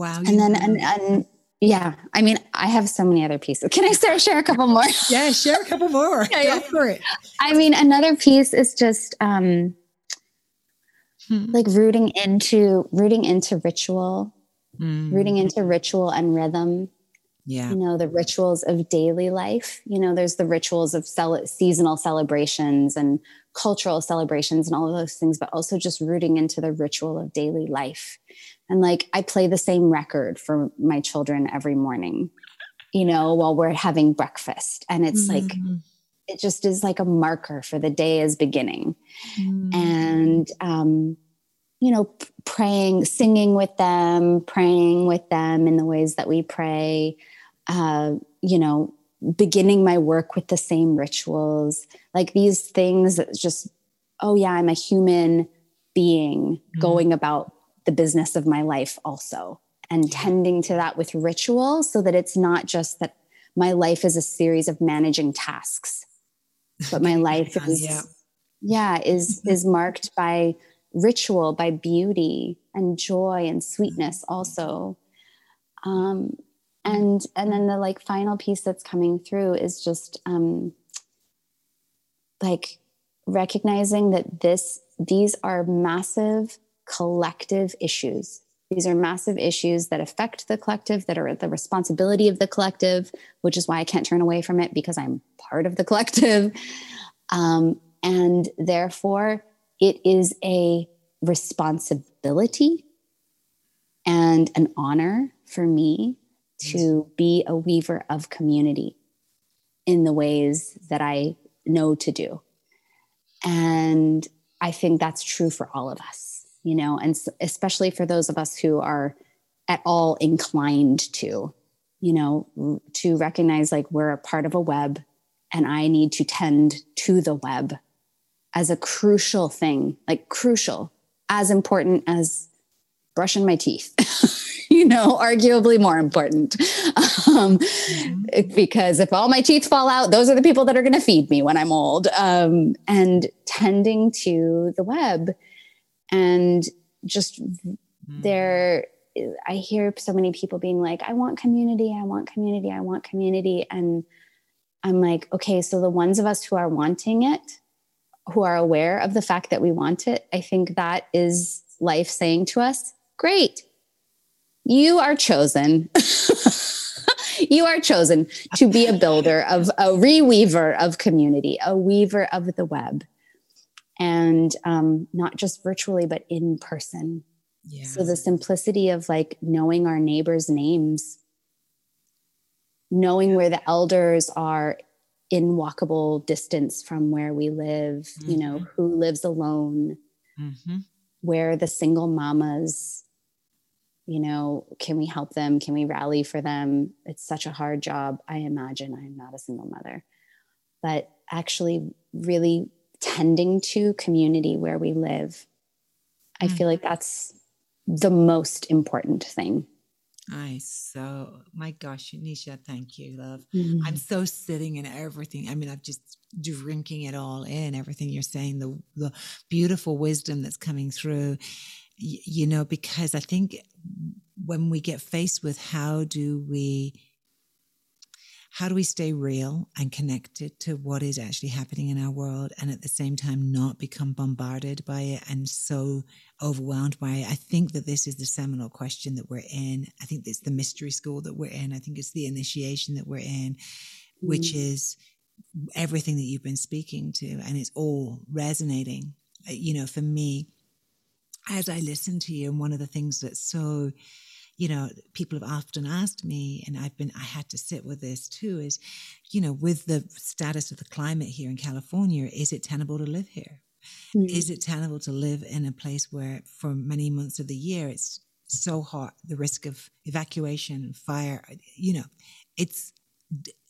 wow and then and, and yeah i mean i have so many other pieces. Can i start share a couple more? Yeah share a couple more. Yeah, yeah. go for it. I mean another piece is just um hmm. like rooting into rooting into ritual mm. rooting into ritual and rhythm. Yeah. You know the rituals of daily life. You know there's the rituals of cel- seasonal celebrations and cultural celebrations and all of those things but also just rooting into the ritual of daily life and like i play the same record for my children every morning you know while we're having breakfast and it's mm-hmm. like it just is like a marker for the day is beginning mm-hmm. and um you know praying singing with them praying with them in the ways that we pray uh, you know, beginning my work with the same rituals, like these things that just, oh, yeah, I'm a human being mm-hmm. going about the business of my life also, and tending to that with ritual so that it's not just that my life is a series of managing tasks, but my life is, yeah, yeah is, mm-hmm. is marked by ritual, by beauty and joy and sweetness also. Um, and and then the like final piece that's coming through is just um like recognizing that this these are massive collective issues. These are massive issues that affect the collective that are the responsibility of the collective which is why i can't turn away from it because i'm part of the collective. Um, and therefore it is a responsibility and an honor for me to be a weaver of community in the ways that I know to do. And I think that's true for all of us, you know, and especially for those of us who are at all inclined to, you know, to recognize like we're a part of a web and I need to tend to the web as a crucial thing, like crucial, as important as brushing my teeth. you know, arguably more important. Um, mm-hmm. Because if all my teeth fall out, those are the people that are going to feed me when I'm old. Um, and tending to the web and just mm-hmm. there, I hear so many people being like, I want community, I want community, I want community. And I'm like, okay, so the ones of us who are wanting it, who are aware of the fact that we want it, I think that is life saying to us, great, you are chosen. you are chosen to be a builder of a reweaver of community, a weaver of the web, and um, not just virtually, but in person. Yes. So the simplicity of like knowing our neighbors' names, knowing where the elders are in walkable distance from where we live, mm-hmm. you know, mm-hmm. who lives alone, mm-hmm. where the single mamas, you know, can we help them? Can we rally for them? It's such a hard job. I imagine I'm not a single mother, but actually, really tending to community where we live. I feel mm-hmm. like that's the most important thing. I so my gosh, Nisha, thank you, love. Mm-hmm. I'm so sitting in everything. I mean, I'm just drinking it all in, everything you're saying, the the beautiful wisdom that's coming through. Y- you know, because I think when we get faced with how do we how do we stay real and connected to what is actually happening in our world and at the same time not become bombarded by it and so overwhelmed by it? I think that this is the seminal question that we're in. I think it's the mystery school that we're in. I think it's the initiation that we're in, mm-hmm. which is everything that you've been speaking to and it's all resonating. Uh, you know, for me, as I listen to you, and one of the things that's so you know, people have often asked me, and I've been, I had to sit with this too, is, you know, with the status of the climate here in California, is it tenable to live here? Mm-hmm. Is it tenable to live in a place where for many months of the year it's so hot, the risk of evacuation, fire, you know, it's,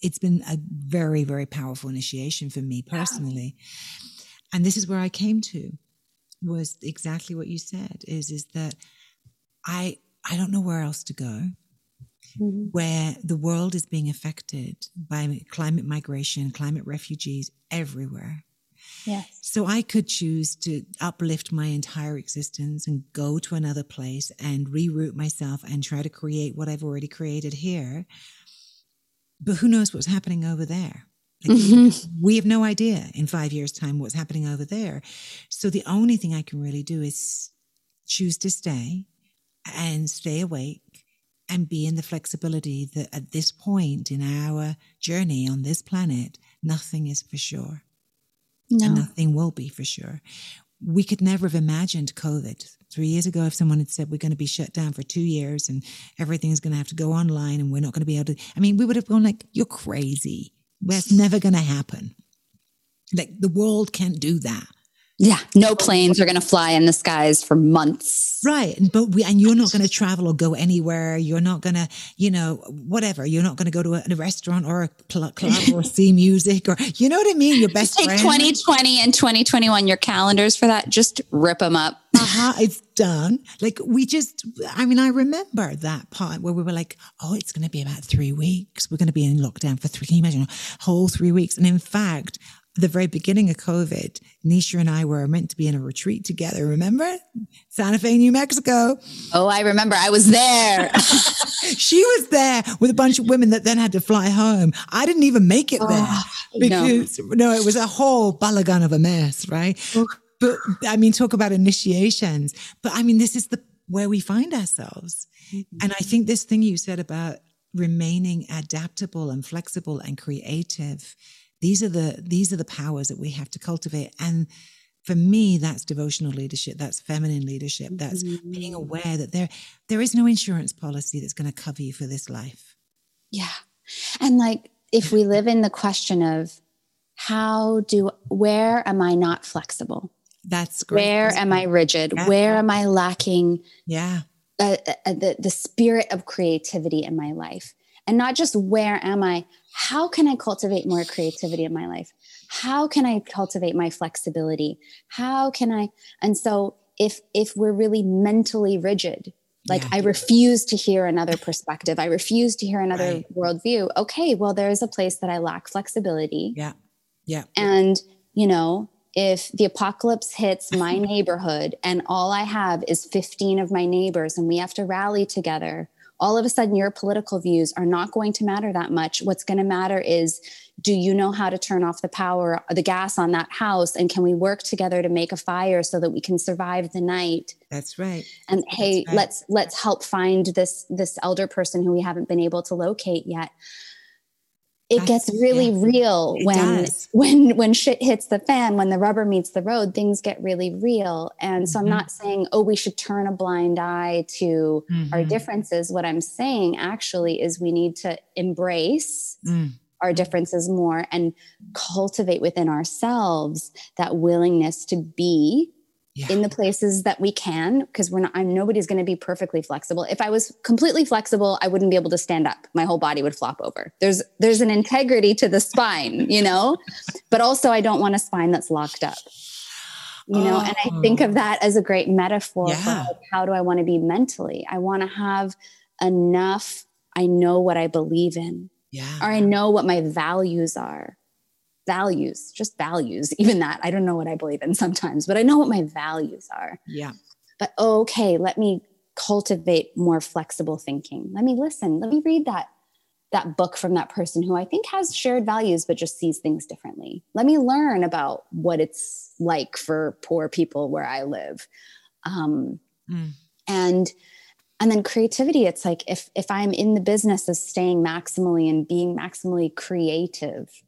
it's been a very, very powerful initiation for me personally. And this is where I came to was exactly what you said is, is that I, I don't know where else to go. Mm-hmm. Where the world is being affected by climate migration, climate refugees everywhere. Yes. So I could choose to uplift my entire existence and go to another place and reroute myself and try to create what I've already created here. But who knows what's happening over there? Like, mm-hmm. We have no idea in five years' time what's happening over there. So the only thing I can really do is choose to stay and stay awake and be in the flexibility that at this point in our journey on this planet, nothing is for sure. No. And nothing will be for sure. We could never have imagined COVID. Three years ago, if someone had said we're going to be shut down for two years and everything's going to have to go online and we're not going to be able to, I mean, we would have gone like, you're crazy. That's never going to happen. Like the world can't do that. Yeah, no planes are going to fly in the skies for months. Right, but we and you're not going to travel or go anywhere. You're not going to, you know, whatever. You're not going to go to a, a restaurant or a club or see music or you know what I mean. Your best take friend. 2020 and 2021 your calendars for that. Just rip them up. uh-huh, it's done. Like we just, I mean, I remember that part where we were like, oh, it's going to be about three weeks. We're going to be in lockdown for three. Can you imagine a whole three weeks? And in fact, the very beginning of COVID, Nisha and I were meant to be in a retreat together. Remember? Santa Fe, New Mexico. Oh, I remember. I was there. she was there with a bunch of women that then had to fly home. I didn't even make it there oh, because no. no. it was a whole balagan of a mess, right? But I mean, talk about initiations. But I mean, this is the where we find ourselves. Mm-hmm. And I think this thing you said about remaining adaptable and flexible and creative these are the these are the powers that we have to cultivate. And for me that's devotional leadership. That's feminine leadership. That's mm-hmm. being aware that there there is no insurance policy that's going to cover you for this life. Yeah. And like if we live in the question of how do where am i not flexible? That's great. where that's am great. i rigid? Yeah. where am i lacking yeah. uh, uh, the, the spirit of creativity in my life? And not just where am i how can I cultivate more creativity in my life? How can I cultivate my flexibility? How can I? And so if if we're really mentally rigid, like yeah. I refuse to hear another perspective, I refuse to hear another right. worldview. Okay, well, there is a place that I lack flexibility. Yeah. Yeah. And, you know, if the apocalypse hits my neighborhood and all I have is 15 of my neighbors and we have to rally together all of a sudden your political views are not going to matter that much. What's going to matter is do you know how to turn off the power, the gas on that house? And can we work together to make a fire so that we can survive the night? That's right. And hey, right. let's let's help find this this elder person who we haven't been able to locate yet it gets really real it when does. when when shit hits the fan when the rubber meets the road things get really real and so mm-hmm. i'm not saying oh we should turn a blind eye to mm-hmm. our differences what i'm saying actually is we need to embrace mm. our differences more and cultivate within ourselves that willingness to be yeah. in the places that we can because we're not I'm nobody's going to be perfectly flexible. If I was completely flexible, I wouldn't be able to stand up. My whole body would flop over. There's there's an integrity to the spine, you know? But also I don't want a spine that's locked up. You know, oh. and I think oh. of oh. that as a great metaphor yeah. for like, how do I want to be mentally? I want to have enough I know what I believe in. Yeah. Or I know what my values are values, just values, even that. I don't know what I believe in sometimes, but I know what my values are. Yeah. But okay, let me cultivate more flexible thinking. Let me listen. Let me read that that book from that person who I think has shared values but just sees things differently. Let me learn about what it's like for poor people where I live. Um, mm. And and then creativity it's like if if i'm in the business of staying maximally and being maximally creative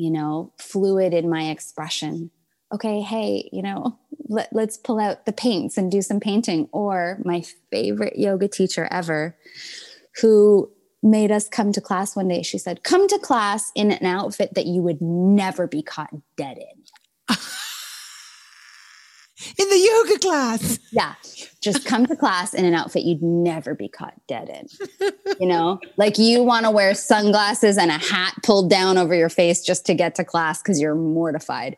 you know, fluid in my expression. Okay, hey, you know, let, let's pull out the paints and do some painting. Or my favorite yoga teacher ever, who made us come to class one day, she said, Come to class in an outfit that you would never be caught dead in. in the yoga class. Yeah. Just come to class in an outfit you'd never be caught dead in. You know, like you want to wear sunglasses and a hat pulled down over your face just to get to class because you're mortified.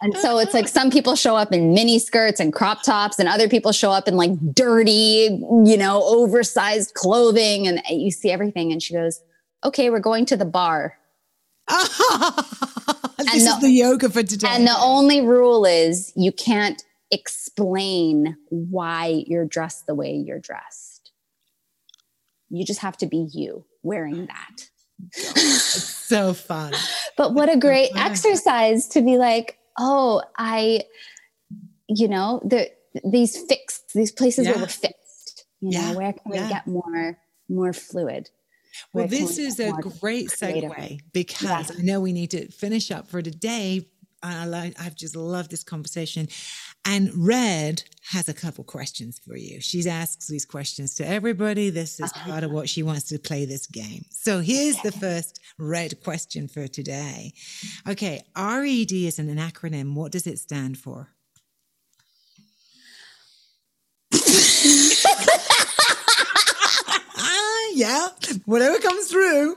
And so it's like some people show up in mini skirts and crop tops, and other people show up in like dirty, you know, oversized clothing, and eh, you see everything. And she goes, Okay, we're going to the bar. this the, is the yoga for today. And the only rule is you can't explain why you're dressed the way you're dressed. You just have to be you wearing that. so fun. but what a great exercise to be like, oh, I, you know, the these fixed, these places yeah. where we're fixed. You know, yeah. where can yeah. we get more more fluid? Well, this is a great creative. segue because yeah. I know we need to finish up for today. I like, I've just loved this conversation. And Red has a couple questions for you. She asks these questions to everybody. This is uh-huh. part of what she wants to play this game. So here's the first Red question for today. Okay, RED is an acronym. What does it stand for? Yeah, whatever comes through.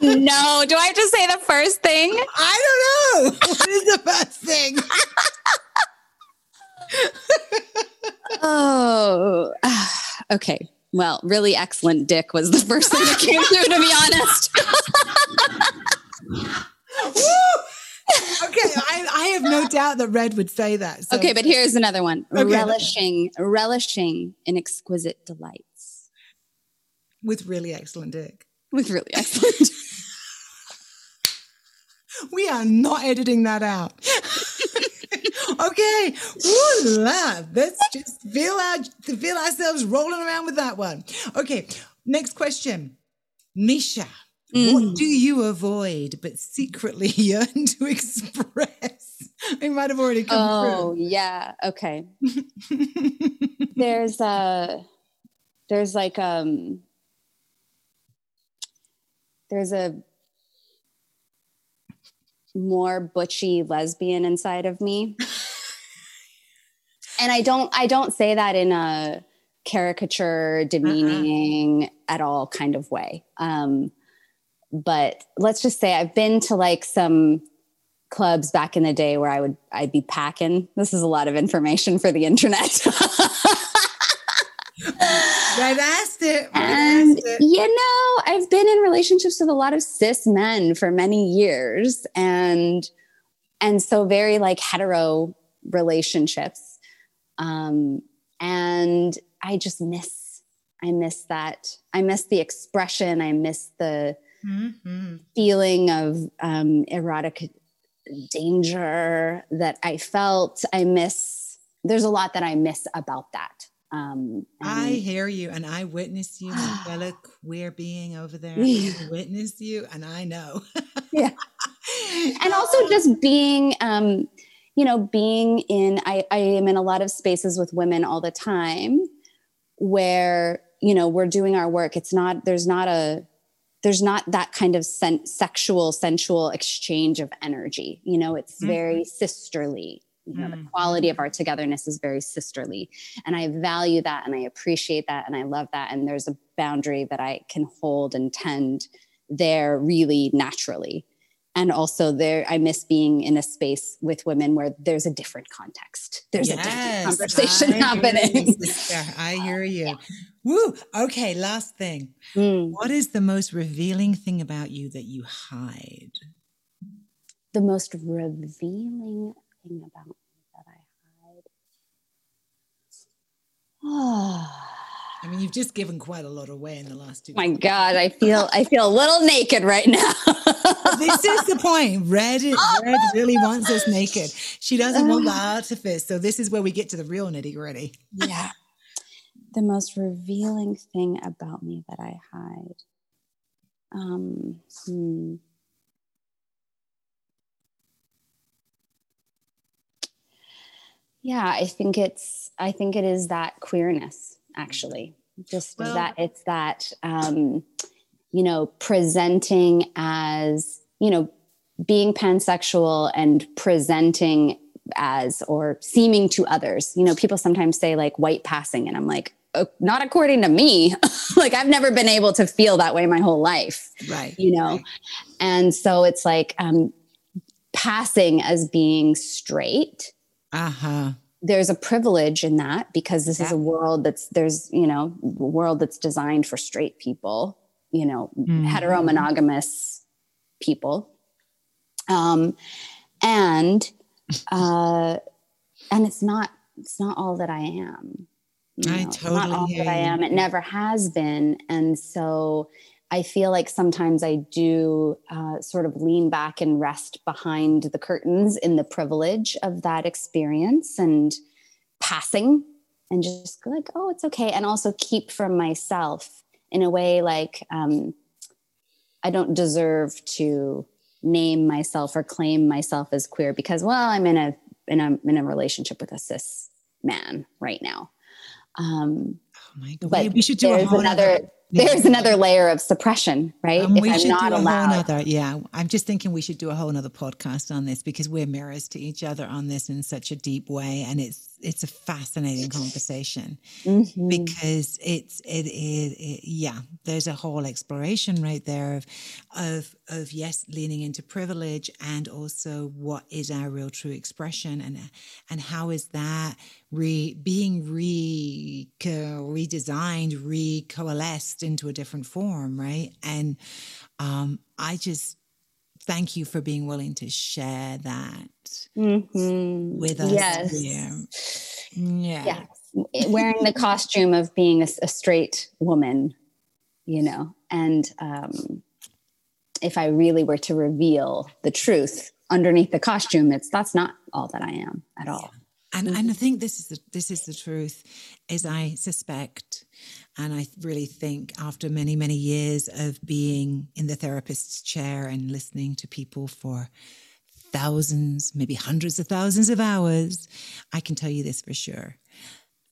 no, do I have to say the first thing? I don't know. What is the first thing? oh, okay. Well, really excellent dick was the first thing that came through, to be honest. okay, I, I, have no doubt that Red would say that. So. Okay, but here's another one: okay. relishing, relishing in exquisite delight with really excellent dick. With really excellent. we are not editing that out. okay. Voila. Let's just feel our feel ourselves rolling around with that one. Okay. Next question. Nisha, mm. what do you avoid but secretly yearn to express? I might have already come oh, through. Oh, yeah. Okay. there's a there's like um there's a more butchy lesbian inside of me. and I don't I don't say that in a caricature, demeaning uh-uh. at all kind of way. Um, but let's just say I've been to like some clubs back in the day where I would I'd be packing. This is a lot of information for the internet. I've asked it. and asked it. you know, I've been in relationships with a lot of cis men for many years, and and so very like hetero relationships. Um, and I just miss, I miss that. I miss the expression. I miss the mm-hmm. feeling of um, erotic danger that I felt. I miss. There's a lot that I miss about that. Um, I hear you, and I witness you, fellow queer being over there. I witness you, and I know. yeah, and also just being, um, you know, being in. I, I am in a lot of spaces with women all the time, where you know we're doing our work. It's not there's not a there's not that kind of sen- sexual sensual exchange of energy you know it's mm-hmm. very sisterly you know mm-hmm. the quality of our togetherness is very sisterly. And i value that and i appreciate that and i love that. And there's a boundary that i can hold and tend there really naturally. And also there i miss being in a space with women where there's a different context. There's yes, a different conversation I happening. you, i hear you. Yeah. woo okay last thing. Mm. what is the most revealing thing about you that you hide? The most revealing about me that i hide Oh. I mean, you've just given quite a lot away in the last two. My God, I feel I feel a little naked right now. this is the point. Red, Red really wants us naked. She doesn't want the artifice. So this is where we get to the real nitty gritty. yeah. The most revealing thing about me that I hide. Um, hmm. Yeah, I think it's I think it is that queerness actually. Just well, that it's that um, you know presenting as you know being pansexual and presenting as or seeming to others. You know people sometimes say like white passing and i'm like oh, not according to me. Like i've never been able to feel that way my whole life right you know? right. and so it's like um passing as being straight uh-huh there's a privilege in that because this yeah. is a world that's there's you know a world that's designed for straight people you know mm-hmm. heteromonogamous people um and uh and it's not it's not all that i am I totally not all that I am. It never has been, and so I feel like sometimes I do uh, sort of lean back and rest behind the curtains in the privilege of that experience and passing and just like, oh, it's okay. And also keep from myself in a way like um, I don't deserve to name myself or claim myself as queer because, well, I'm in a in a in a relationship with a cis man right now. Um, oh my god! But we should do another there's another layer of suppression, right? Um, if I'm not allowed. Other, yeah, I'm just thinking we should do a whole other podcast on this because we're mirrors to each other on this in such a deep way, and it's it's a fascinating conversation mm-hmm. because it's it is it, yeah. There's a whole exploration right there of of of yes, leaning into privilege and also what is our real true expression and and how is that re being re redesigned, re coalesced into a different form, right? And um, I just thank you for being willing to share that mm-hmm. with us. Yes. Yeah. Yes. Wearing the costume of being a, a, straight woman, you know, and um, if I really were to reveal the truth underneath the costume, it's that's not all that I am at all. Yeah. And, mm-hmm. and I think this is the, this is the truth, is I suspect, and I really think after many many years of being in the therapist's chair and listening to people for thousands, maybe hundreds of thousands of hours, I can tell you this for sure,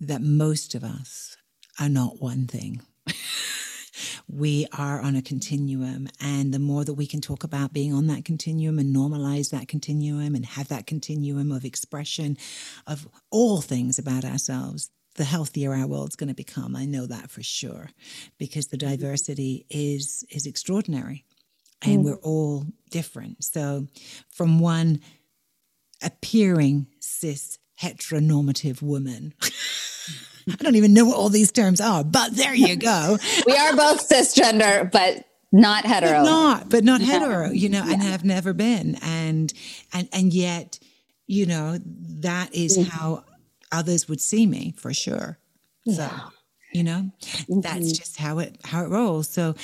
that most of us are not one thing. we are on a continuum. And the more that we can talk about being on that continuum and normalize that continuum and have that continuum of expression of all things about ourselves, the healthier our world's going to become. I know that for sure, because the diversity is is extraordinary, and mm. we're all different. So, from one appearing cis heteronormative woman. I don't even know what all these terms are, but there you go. we are both cisgender, but not hetero. But not, but not hetero, you know, yeah. and have never been. And and and yet, you know, that is mm-hmm. how others would see me for sure. So you know mm-hmm. that's just how it how it rolls so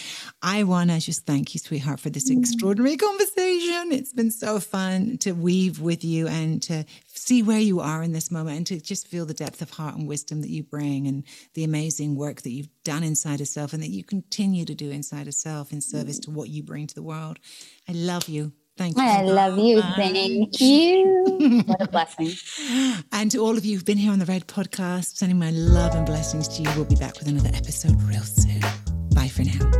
i want to just thank you sweetheart for this mm-hmm. extraordinary conversation it's been so fun to weave with you and to see where you are in this moment and to just feel the depth of heart and wisdom that you bring and the amazing work that you've done inside of self and that you continue to do inside of self in service to what you bring to the world i love you Thank you. I love you. Thank you. what a blessing. And to all of you who've been here on the Red Podcast, sending my love and blessings to you. We'll be back with another episode real soon. Bye for now.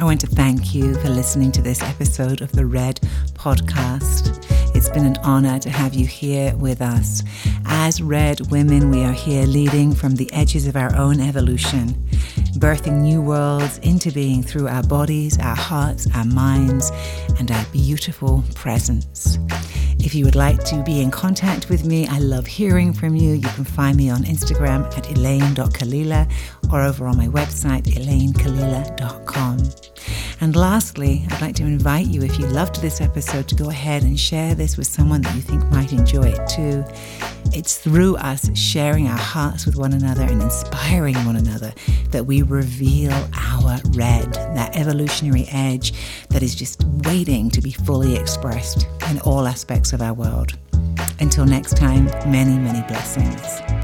I want to thank you for listening to this episode of the Red Podcast. It's been an honor to have you here with us. As Red women, we are here leading from the edges of our own evolution, birthing new worlds into being through our bodies, our hearts, our minds, and our beautiful presence. If you would like to be in contact with me, I love hearing from you. You can find me on Instagram at elayne.kalila or over on my website, elaynekalila.com. And lastly, I'd like to invite you, if you loved this episode, to go ahead and share this with someone that you think might enjoy it too. It's through us sharing our hearts with one another and inspiring one another that we reveal our red, that evolutionary edge that is just waiting to be fully expressed in all aspects of our world. Until next time, many, many blessings.